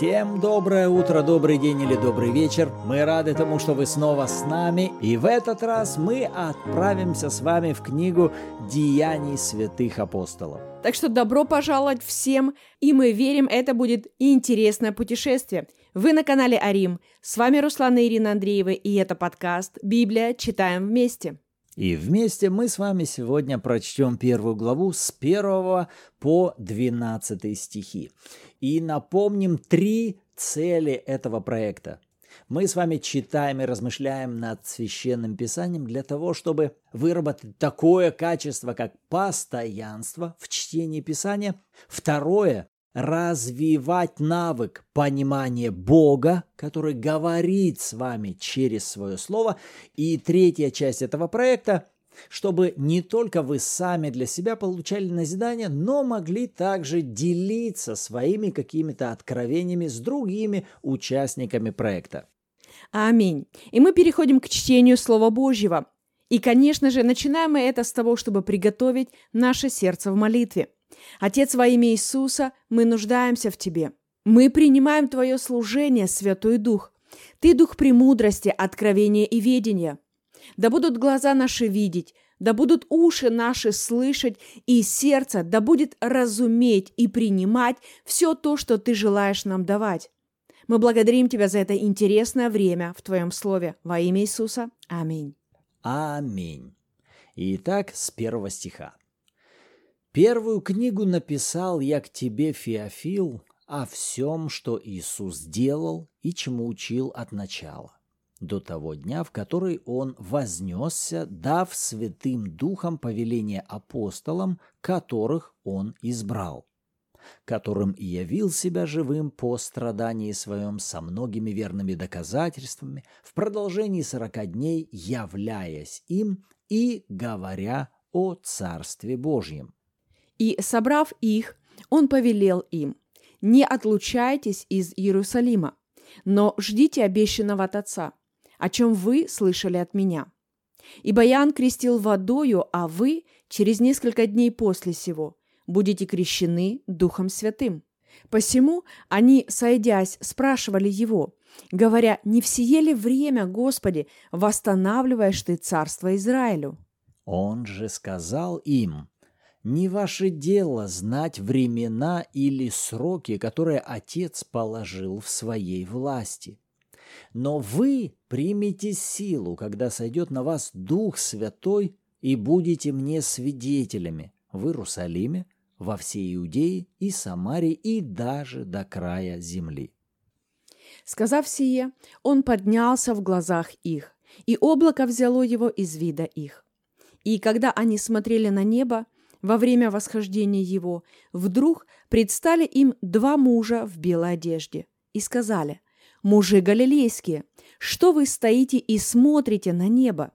Всем доброе утро, добрый день или добрый вечер. Мы рады тому, что вы снова с нами. И в этот раз мы отправимся с вами в книгу «Деяний святых апостолов». Так что добро пожаловать всем, и мы верим, это будет интересное путешествие. Вы на канале Арим. С вами Руслана и Ирина Андреева, и это подкаст «Библия. Читаем вместе». И вместе мы с вами сегодня прочтем первую главу с 1 по 12 стихи. И напомним три цели этого проекта. Мы с вами читаем и размышляем над священным писанием для того, чтобы выработать такое качество, как постоянство в чтении писания. Второе развивать навык понимания Бога, который говорит с вами через свое слово. И третья часть этого проекта чтобы не только вы сами для себя получали назидание, но могли также делиться своими какими-то откровениями с другими участниками проекта. Аминь. И мы переходим к чтению Слова Божьего. И, конечно же, начинаем мы это с того, чтобы приготовить наше сердце в молитве – Отец, во имя Иисуса, мы нуждаемся в Тебе. Мы принимаем Твое служение, Святой Дух. Ты Дух премудрости, откровения и ведения. Да будут глаза наши видеть, да будут уши наши слышать, и сердце да будет разуметь и принимать все то, что Ты желаешь нам давать. Мы благодарим Тебя за это интересное время в Твоем Слове. Во имя Иисуса. Аминь. Аминь. Итак, с первого стиха. Первую книгу написал я к тебе, Феофил, о всем, что Иисус сделал и чему учил от начала, до того дня, в который Он вознесся, дав Святым Духом повеление апостолам, которых Он избрал, которым и явил себя живым по страдании своем со многими верными доказательствами, в продолжении сорока дней являясь им и говоря о Царстве Божьем – и, собрав их, он повелел им, «Не отлучайтесь из Иерусалима, но ждите обещанного от Отца, о чем вы слышали от меня. Ибо Ян крестил водою, а вы через несколько дней после сего будете крещены Духом Святым». Посему они, сойдясь, спрашивали его, говоря, «Не всее ли время, Господи, восстанавливаешь Ты царство Израилю?» Он же сказал им, не ваше дело знать времена или сроки, которые Отец положил в своей власти. Но вы примете силу, когда сойдет на вас Дух Святой, и будете мне свидетелями в Иерусалиме, во всей Иудее и Самарии и даже до края земли. Сказав сие, он поднялся в глазах их, и облако взяло его из вида их. И когда они смотрели на небо, во время восхождения его, вдруг предстали им два мужа в белой одежде и сказали, «Мужи галилейские, что вы стоите и смотрите на небо?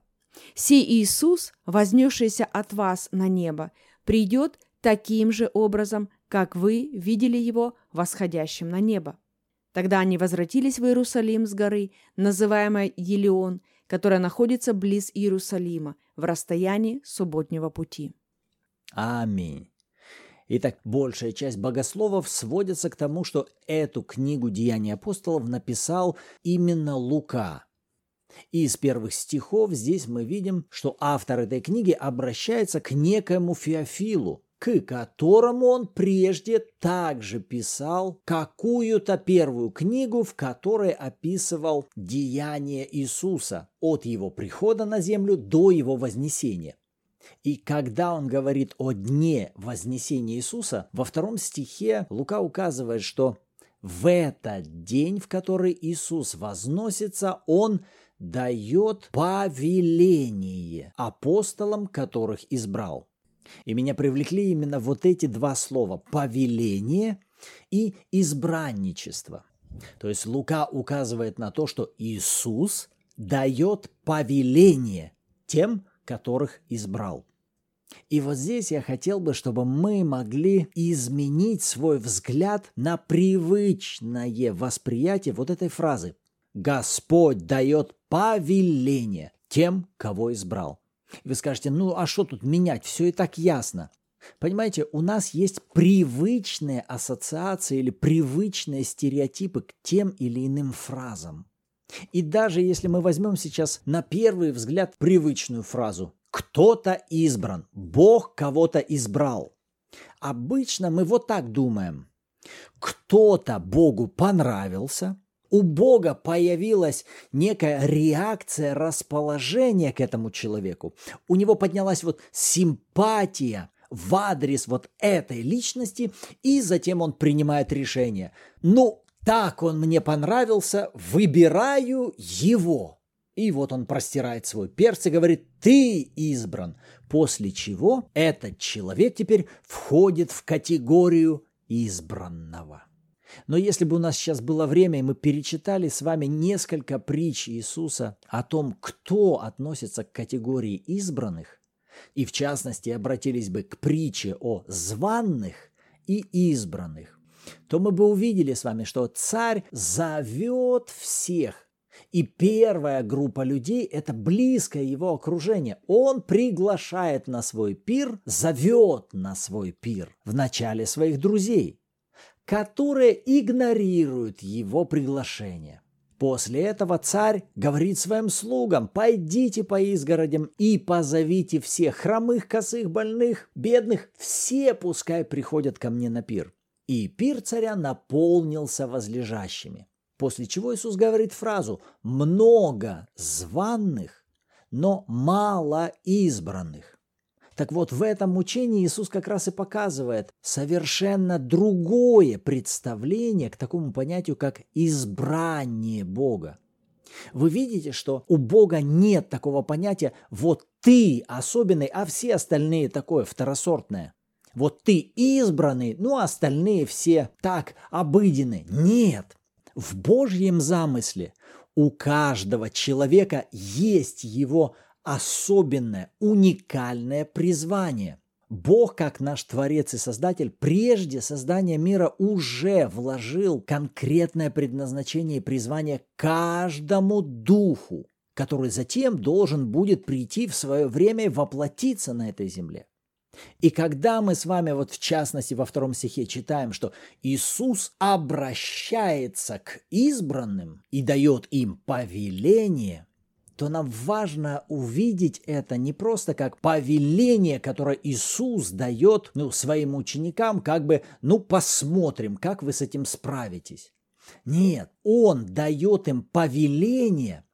Сей Иисус, вознесшийся от вас на небо, придет таким же образом, как вы видели его восходящим на небо». Тогда они возвратились в Иерусалим с горы, называемой Елеон, которая находится близ Иерусалима, в расстоянии субботнего пути. Аминь. Итак, большая часть богословов сводится к тому, что эту книгу «Деяния апостолов» написал именно Лука. И из первых стихов здесь мы видим, что автор этой книги обращается к некоему Феофилу, к которому он прежде также писал какую-то первую книгу, в которой описывал деяния Иисуса от его прихода на землю до его вознесения – и когда он говорит о дне вознесения Иисуса, во втором стихе Лука указывает, что в этот день, в который Иисус возносится, он дает повеление апостолам, которых избрал. И меня привлекли именно вот эти два слова – повеление и избранничество. То есть Лука указывает на то, что Иисус дает повеление тем, которых избрал. И вот здесь я хотел бы, чтобы мы могли изменить свой взгляд на привычное восприятие вот этой фразы. Господь дает повеление тем, кого избрал. Вы скажете, ну а что тут менять? Все и так ясно. Понимаете, у нас есть привычные ассоциации или привычные стереотипы к тем или иным фразам. И даже если мы возьмем сейчас на первый взгляд привычную фразу «кто-то избран», «Бог кого-то избрал», обычно мы вот так думаем. Кто-то Богу понравился, у Бога появилась некая реакция расположения к этому человеку. У него поднялась вот симпатия в адрес вот этой личности, и затем он принимает решение. Ну, так он мне понравился, выбираю его. И вот он простирает свой перст и говорит, ты избран. После чего этот человек теперь входит в категорию избранного. Но если бы у нас сейчас было время, и мы перечитали с вами несколько притч Иисуса о том, кто относится к категории избранных, и в частности обратились бы к притче о званных и избранных, то мы бы увидели с вами, что царь зовет всех. И первая группа людей – это близкое его окружение. Он приглашает на свой пир, зовет на свой пир в начале своих друзей, которые игнорируют его приглашение. После этого царь говорит своим слугам, пойдите по изгородям и позовите всех хромых, косых, больных, бедных, все пускай приходят ко мне на пир. И пир царя наполнился возлежащими. После чего Иисус говорит фразу «много званных, но мало избранных». Так вот, в этом учении Иисус как раз и показывает совершенно другое представление к такому понятию, как избрание Бога. Вы видите, что у Бога нет такого понятия «вот ты особенный, а все остальные такое второсортное». Вот ты избранный, ну а остальные все так обыденные. Нет. В Божьем замысле у каждого человека есть его особенное, уникальное призвание. Бог, как наш Творец и Создатель, прежде создания мира уже вложил конкретное предназначение и призвание каждому духу, который затем должен будет прийти в свое время и воплотиться на этой земле. И когда мы с вами, вот в частности во втором стихе читаем, что Иисус обращается к избранным и дает им повеление, то нам важно увидеть это не просто как повеление, которое Иисус дает ну, своим ученикам, как бы, ну, посмотрим, как вы с этим справитесь. Нет, Он дает им повеление,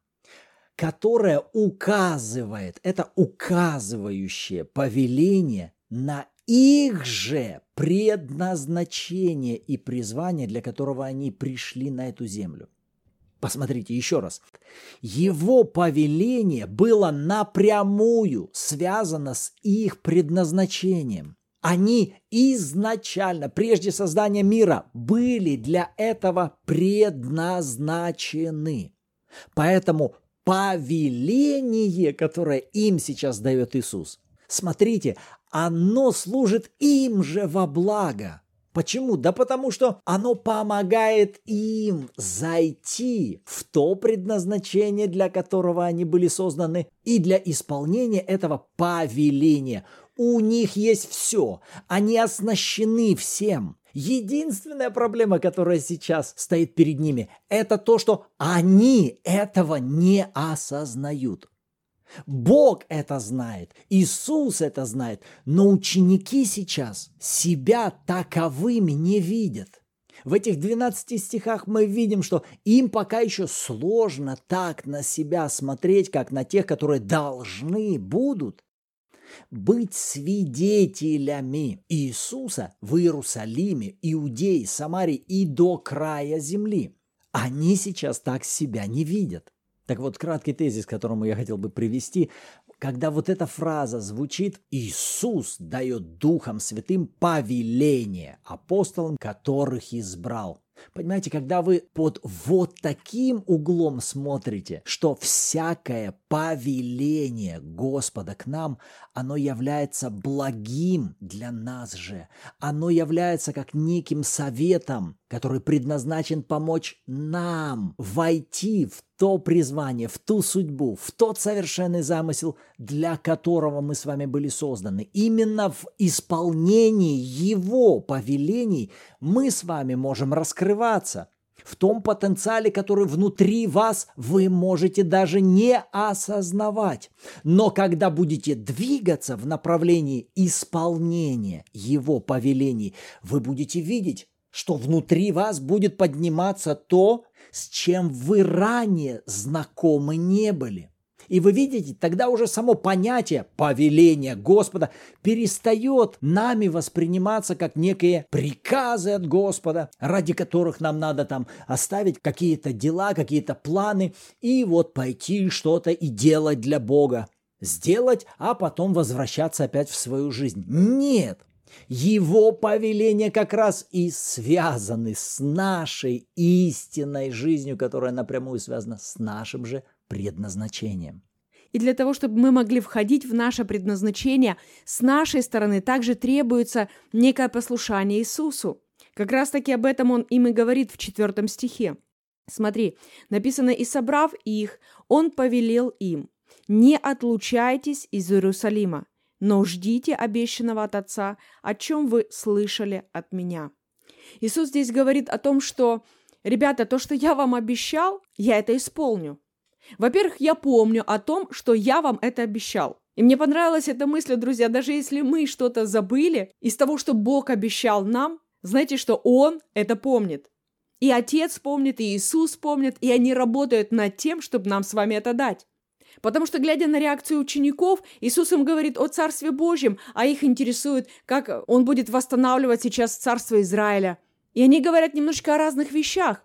которое указывает, это указывающее повеление на их же предназначение и призвание, для которого они пришли на эту землю. Посмотрите еще раз. Его повеление было напрямую связано с их предназначением. Они изначально, прежде создания мира, были для этого предназначены. Поэтому повеление, которое им сейчас дает Иисус, смотрите, оно служит им же во благо. Почему? Да потому что оно помогает им зайти в то предназначение, для которого они были созданы, и для исполнения этого повеления. У них есть все, они оснащены всем. Единственная проблема, которая сейчас стоит перед ними, это то, что они этого не осознают. Бог это знает, Иисус это знает, но ученики сейчас себя таковыми не видят. В этих 12 стихах мы видим, что им пока еще сложно так на себя смотреть, как на тех, которые должны будут быть свидетелями Иисуса в Иерусалиме, Иудее, Самарии и до края земли. Они сейчас так себя не видят. Так вот, краткий тезис, которому я хотел бы привести, когда вот эта фраза звучит, Иисус дает Духом Святым повеление апостолам, которых избрал. Понимаете, когда вы под вот таким углом смотрите, что всякое повеление Господа к нам, оно является благим для нас же. Оно является как неким советом, который предназначен помочь нам войти в то призвание, в ту судьбу, в тот совершенный замысел, для которого мы с вами были созданы. Именно в исполнении Его повелений мы с вами можем раскрываться. В том потенциале, который внутри вас, вы можете даже не осознавать. Но когда будете двигаться в направлении исполнения Его повелений, вы будете видеть, что внутри вас будет подниматься то, с чем вы ранее знакомы не были. И вы видите, тогда уже само понятие повеления Господа перестает нами восприниматься как некие приказы от Господа, ради которых нам надо там оставить какие-то дела, какие-то планы и вот пойти что-то и делать для Бога. Сделать, а потом возвращаться опять в свою жизнь. Нет, его повеления как раз и связаны с нашей истинной жизнью, которая напрямую связана с нашим же предназначением. И для того, чтобы мы могли входить в наше предназначение, с нашей стороны также требуется некое послушание Иисусу. Как раз таки об этом он им и говорит в четвертом стихе. Смотри, написано «И собрав их, он повелел им, не отлучайтесь из Иерусалима, но ждите обещанного от Отца, о чем вы слышали от меня». Иисус здесь говорит о том, что, ребята, то, что я вам обещал, я это исполню. Во-первых, я помню о том, что я вам это обещал. И мне понравилась эта мысль, друзья, даже если мы что-то забыли из того, что Бог обещал нам, знаете, что Он это помнит. И Отец помнит, и Иисус помнит, и они работают над тем, чтобы нам с вами это дать. Потому что, глядя на реакцию учеников, Иисус им говорит о Царстве Божьем, а их интересует, как Он будет восстанавливать сейчас Царство Израиля. И они говорят немножко о разных вещах.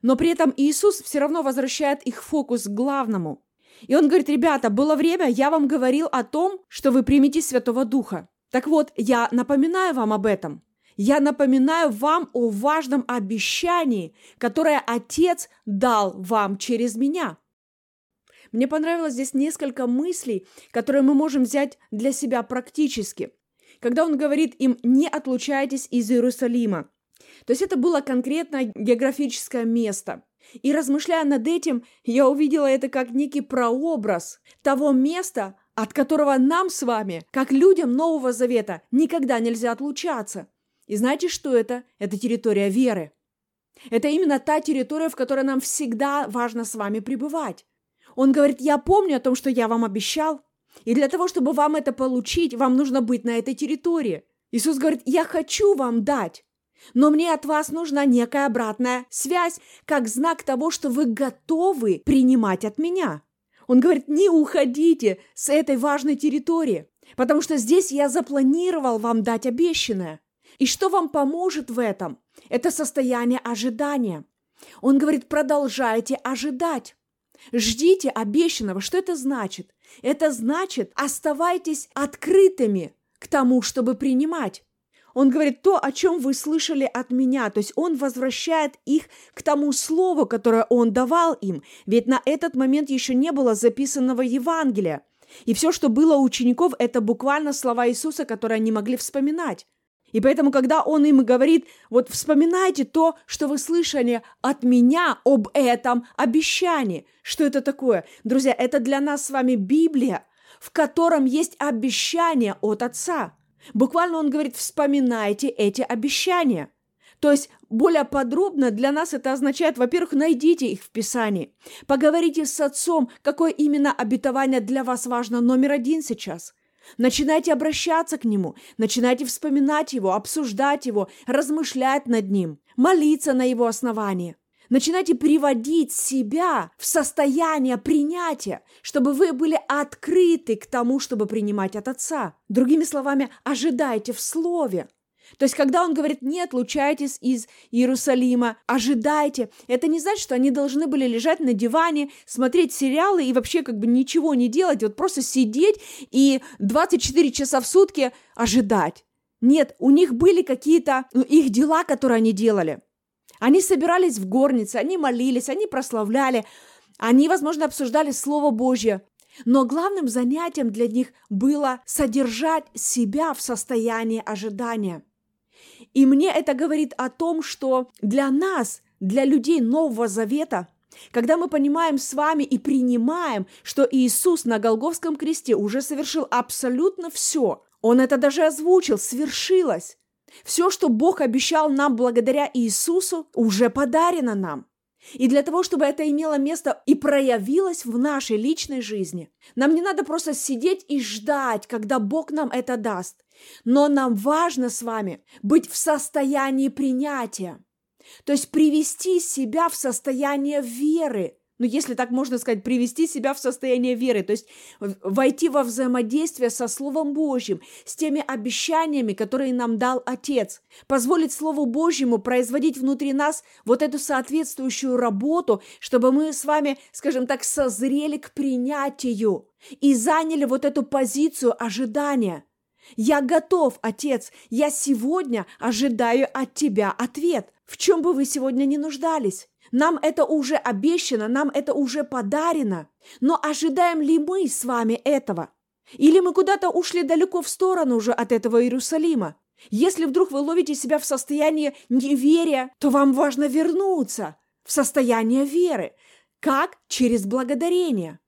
Но при этом Иисус все равно возвращает их фокус к главному. И Он говорит, ребята, было время, я вам говорил о том, что вы примете Святого Духа. Так вот, я напоминаю вам об этом. Я напоминаю вам о важном обещании, которое Отец дал вам через меня – мне понравилось здесь несколько мыслей, которые мы можем взять для себя практически. Когда он говорит им «не отлучайтесь из Иерусалима», то есть это было конкретно географическое место. И размышляя над этим, я увидела это как некий прообраз того места, от которого нам с вами, как людям Нового Завета, никогда нельзя отлучаться. И знаете, что это? Это территория веры. Это именно та территория, в которой нам всегда важно с вами пребывать. Он говорит, я помню о том, что я вам обещал, и для того, чтобы вам это получить, вам нужно быть на этой территории. Иисус говорит, я хочу вам дать, но мне от вас нужна некая обратная связь, как знак того, что вы готовы принимать от меня. Он говорит, не уходите с этой важной территории, потому что здесь я запланировал вам дать обещанное. И что вам поможет в этом? Это состояние ожидания. Он говорит, продолжайте ожидать. Ждите обещанного. Что это значит? Это значит, оставайтесь открытыми к тому, чтобы принимать. Он говорит то, о чем вы слышали от меня. То есть он возвращает их к тому слову, которое он давал им. Ведь на этот момент еще не было записанного Евангелия. И все, что было у учеников, это буквально слова Иисуса, которые они могли вспоминать. И поэтому, когда он им говорит, вот вспоминайте то, что вы слышали от меня об этом обещании. Что это такое? Друзья, это для нас с вами Библия, в котором есть обещание от Отца. Буквально он говорит, вспоминайте эти обещания. То есть более подробно для нас это означает, во-первых, найдите их в Писании. Поговорите с Отцом, какое именно обетование для вас важно номер один сейчас. Начинайте обращаться к Нему, начинайте вспоминать Его, обсуждать Его, размышлять над Ним, молиться на Его основании. Начинайте приводить себя в состояние принятия, чтобы вы были открыты к тому, чтобы принимать от Отца. Другими словами, ожидайте в Слове. То есть, когда он говорит, не отлучайтесь из Иерусалима, ожидайте, это не значит, что они должны были лежать на диване, смотреть сериалы и вообще как бы ничего не делать, вот просто сидеть и 24 часа в сутки ожидать. Нет, у них были какие-то ну, их дела, которые они делали. Они собирались в горнице, они молились, они прославляли, они, возможно, обсуждали Слово Божье. Но главным занятием для них было содержать себя в состоянии ожидания. И мне это говорит о том, что для нас, для людей Нового Завета, Когда мы понимаем с вами и принимаем, что Иисус на Голговском кресте уже совершил абсолютно все, Он это даже озвучил, свершилось. Все, что Бог обещал нам благодаря Иисусу, уже подарено нам. И для того, чтобы это имело место и проявилось в нашей личной жизни, нам не надо просто сидеть и ждать, когда Бог нам это даст. Но нам важно с вами быть в состоянии принятия. То есть привести себя в состояние веры. Ну, если так можно сказать, привести себя в состояние веры, то есть войти во взаимодействие со Словом Божьим, с теми обещаниями, которые нам дал Отец, позволить Слову Божьему производить внутри нас вот эту соответствующую работу, чтобы мы с вами, скажем так, созрели к принятию и заняли вот эту позицию ожидания. Я готов, Отец, я сегодня ожидаю от Тебя ответ – в чем бы вы сегодня не нуждались. Нам это уже обещано, нам это уже подарено. Но ожидаем ли мы с вами этого? Или мы куда-то ушли далеко в сторону уже от этого Иерусалима? Если вдруг вы ловите себя в состоянии неверия, то вам важно вернуться в состояние веры. Как? Через благодарение.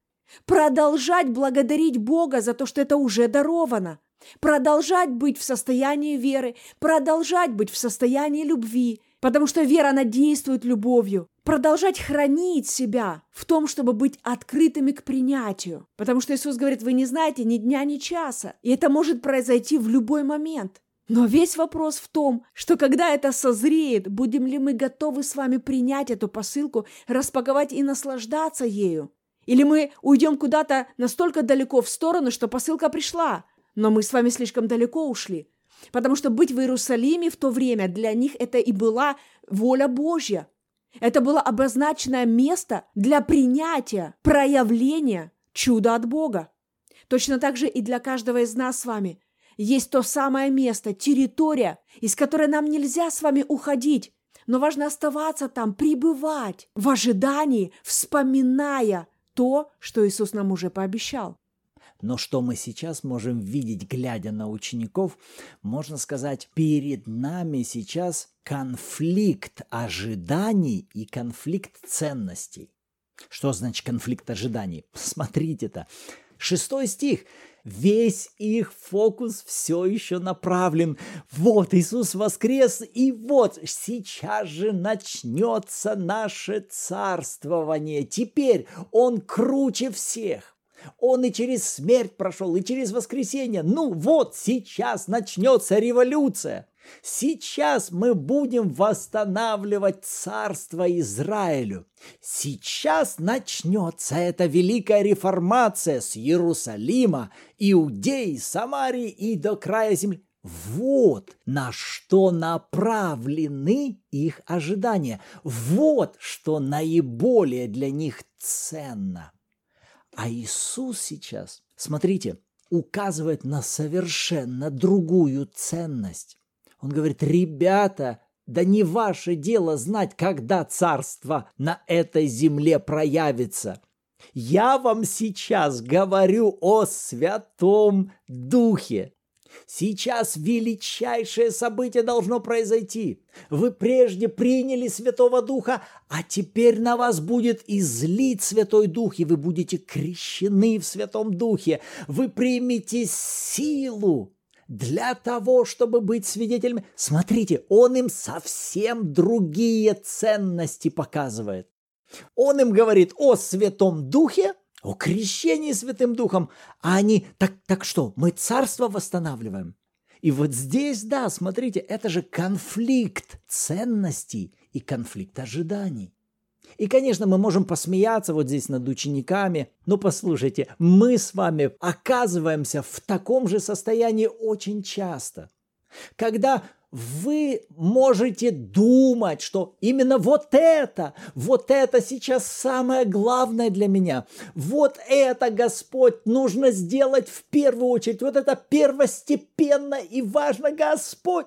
Продолжать благодарить Бога за то, что это уже даровано. Продолжать быть в состоянии веры, продолжать быть в состоянии любви, потому что вера, она действует любовью. Продолжать хранить себя в том, чтобы быть открытыми к принятию. Потому что Иисус говорит, вы не знаете ни дня, ни часа. И это может произойти в любой момент. Но весь вопрос в том, что когда это созреет, будем ли мы готовы с вами принять эту посылку, распаковать и наслаждаться ею. Или мы уйдем куда-то настолько далеко в сторону, что посылка пришла, но мы с вами слишком далеко ушли. Потому что быть в Иерусалиме в то время для них это и была воля Божья. Это было обозначенное место для принятия, проявления чуда от Бога. Точно так же и для каждого из нас с вами есть то самое место, территория, из которой нам нельзя с вами уходить, но важно оставаться там, пребывать в ожидании, вспоминая то, что Иисус нам уже пообещал. Но что мы сейчас можем видеть, глядя на учеников, можно сказать, перед нами сейчас конфликт ожиданий и конфликт ценностей. Что значит конфликт ожиданий? Смотрите-то. Шестой стих. Весь их фокус все еще направлен. Вот Иисус воскрес, и вот сейчас же начнется наше царствование. Теперь Он круче всех. Он и через смерть прошел, и через воскресенье. Ну вот, сейчас начнется революция. Сейчас мы будем восстанавливать царство Израилю. Сейчас начнется эта великая реформация с Иерусалима, Иудеи, Самарии и до края земли. Вот на что направлены их ожидания. Вот что наиболее для них ценно. А Иисус сейчас, смотрите, указывает на совершенно другую ценность. Он говорит, ребята, да не ваше дело знать, когда царство на этой земле проявится. Я вам сейчас говорю о Святом Духе. Сейчас величайшее событие должно произойти. Вы прежде приняли Святого Духа, а теперь на вас будет излит Святой Дух, и вы будете крещены в Святом Духе. Вы примете силу для того, чтобы быть свидетелями. Смотрите, он им совсем другие ценности показывает. Он им говорит о Святом Духе, о крещении Святым Духом, а они, так, так что, мы царство восстанавливаем. И вот здесь, да, смотрите, это же конфликт ценностей и конфликт ожиданий. И, конечно, мы можем посмеяться вот здесь над учениками, но послушайте, мы с вами оказываемся в таком же состоянии очень часто, когда вы можете думать, что именно вот это, вот это сейчас самое главное для меня. Вот это, Господь, нужно сделать в первую очередь. Вот это первостепенно и важно, Господь.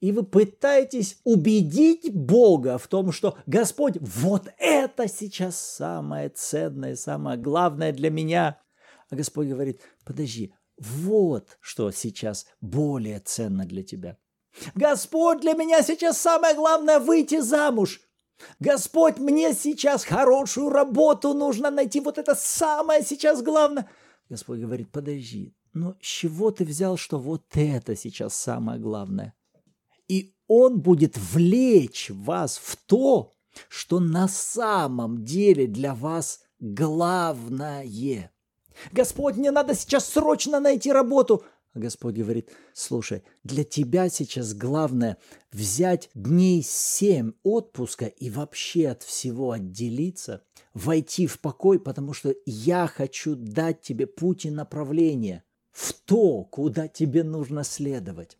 И вы пытаетесь убедить Бога в том, что Господь, вот это сейчас самое ценное, самое главное для меня. А Господь говорит, подожди, вот что сейчас более ценно для тебя. Господь, для меня сейчас самое главное выйти замуж. Господь, мне сейчас хорошую работу нужно найти, вот это самое сейчас главное. Господь говорит, подожди, но с чего ты взял, что вот это сейчас самое главное? И Он будет влечь вас в то, что на самом деле для вас главное. Господь, мне надо сейчас срочно найти работу. Господь говорит, слушай, для тебя сейчас главное взять дней семь отпуска и вообще от всего отделиться, войти в покой, потому что я хочу дать тебе путь и направление в то, куда тебе нужно следовать.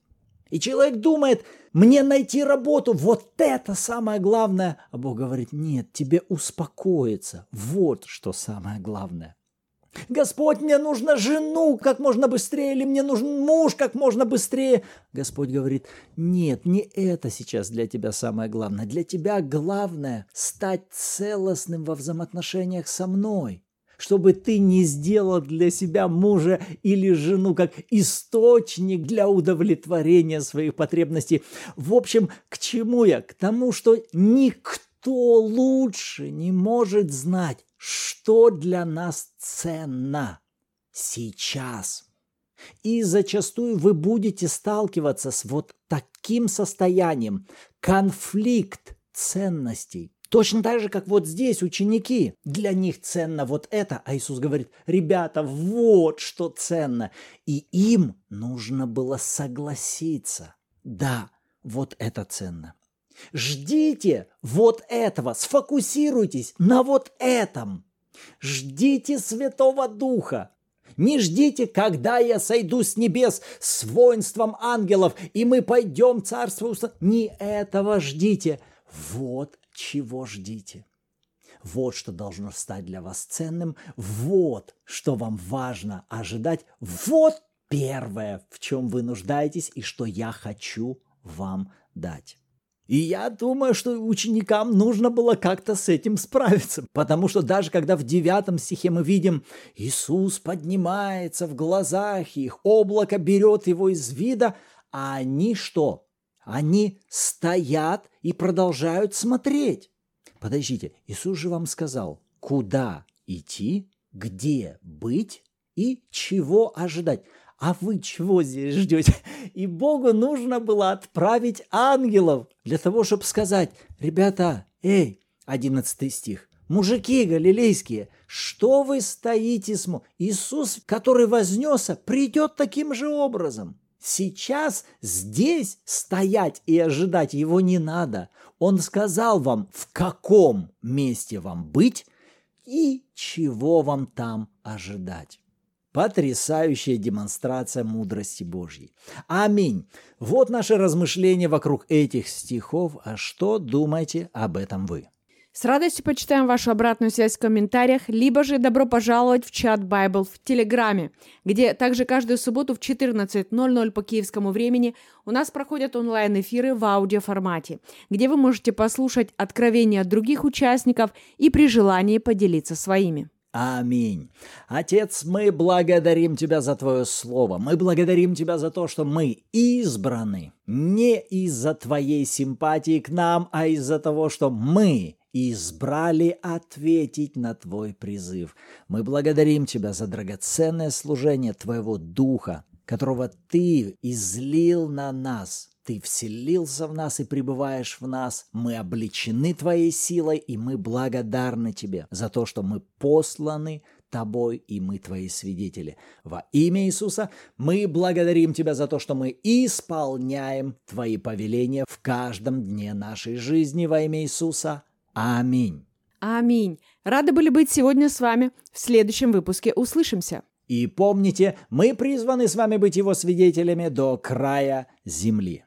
И человек думает, мне найти работу, вот это самое главное. А Бог говорит, нет, тебе успокоиться. Вот что самое главное. Господь, мне нужно жену как можно быстрее, или мне нужен муж как можно быстрее. Господь говорит, нет, не это сейчас для тебя самое главное. Для тебя главное стать целостным во взаимоотношениях со мной чтобы ты не сделал для себя мужа или жену как источник для удовлетворения своих потребностей. В общем, к чему я? К тому, что никто лучше не может знать, что для нас ценно сейчас. И зачастую вы будете сталкиваться с вот таким состоянием, конфликт ценностей. Точно так же, как вот здесь ученики. Для них ценно вот это, а Иисус говорит, ребята, вот что ценно. И им нужно было согласиться. Да, вот это ценно. Ждите вот этого, сфокусируйтесь на вот этом. Ждите Святого Духа. Не ждите, когда я сойду с небес с воинством ангелов, и мы пойдем царство уста. Не этого ждите. Вот чего ждите. Вот что должно стать для вас ценным. Вот что вам важно ожидать. Вот первое, в чем вы нуждаетесь и что я хочу вам дать. И я думаю, что ученикам нужно было как-то с этим справиться, потому что даже когда в девятом стихе мы видим, Иисус поднимается в глазах их, облако берет его из вида, а они что? Они стоят и продолжают смотреть. Подождите, Иисус же вам сказал, куда идти, где быть и чего ожидать. А вы чего здесь ждете? И Богу нужно было отправить ангелов для того, чтобы сказать, ребята, эй, 11 стих, мужики галилейские, что вы стоите смо? Иисус, который вознесся, придет таким же образом. Сейчас здесь стоять и ожидать его не надо. Он сказал вам, в каком месте вам быть и чего вам там ожидать. Потрясающая демонстрация мудрости Божьей. Аминь. Вот наше размышление вокруг этих стихов. А что думаете об этом вы? С радостью почитаем вашу обратную связь в комментариях, либо же добро пожаловать в чат Bible в Телеграме, где также каждую субботу в 14.00 по киевскому времени у нас проходят онлайн-эфиры в аудиоформате, где вы можете послушать откровения других участников и при желании поделиться своими. Аминь. Отец, мы благодарим Тебя за Твое Слово. Мы благодарим Тебя за то, что мы избраны не из-за Твоей симпатии к нам, а из-за того, что мы избрали ответить на Твой призыв. Мы благодарим Тебя за драгоценное служение Твоего Духа, которого Ты излил на нас – ты вселился в нас и пребываешь в нас. Мы обличены Твоей силой, и мы благодарны Тебе за то, что мы посланы Тобой, и мы Твои свидетели. Во имя Иисуса мы благодарим Тебя за то, что мы исполняем Твои повеления в каждом дне нашей жизни во имя Иисуса. Аминь. Аминь. Рады были быть сегодня с вами. В следующем выпуске услышимся. И помните, мы призваны с вами быть его свидетелями до края земли.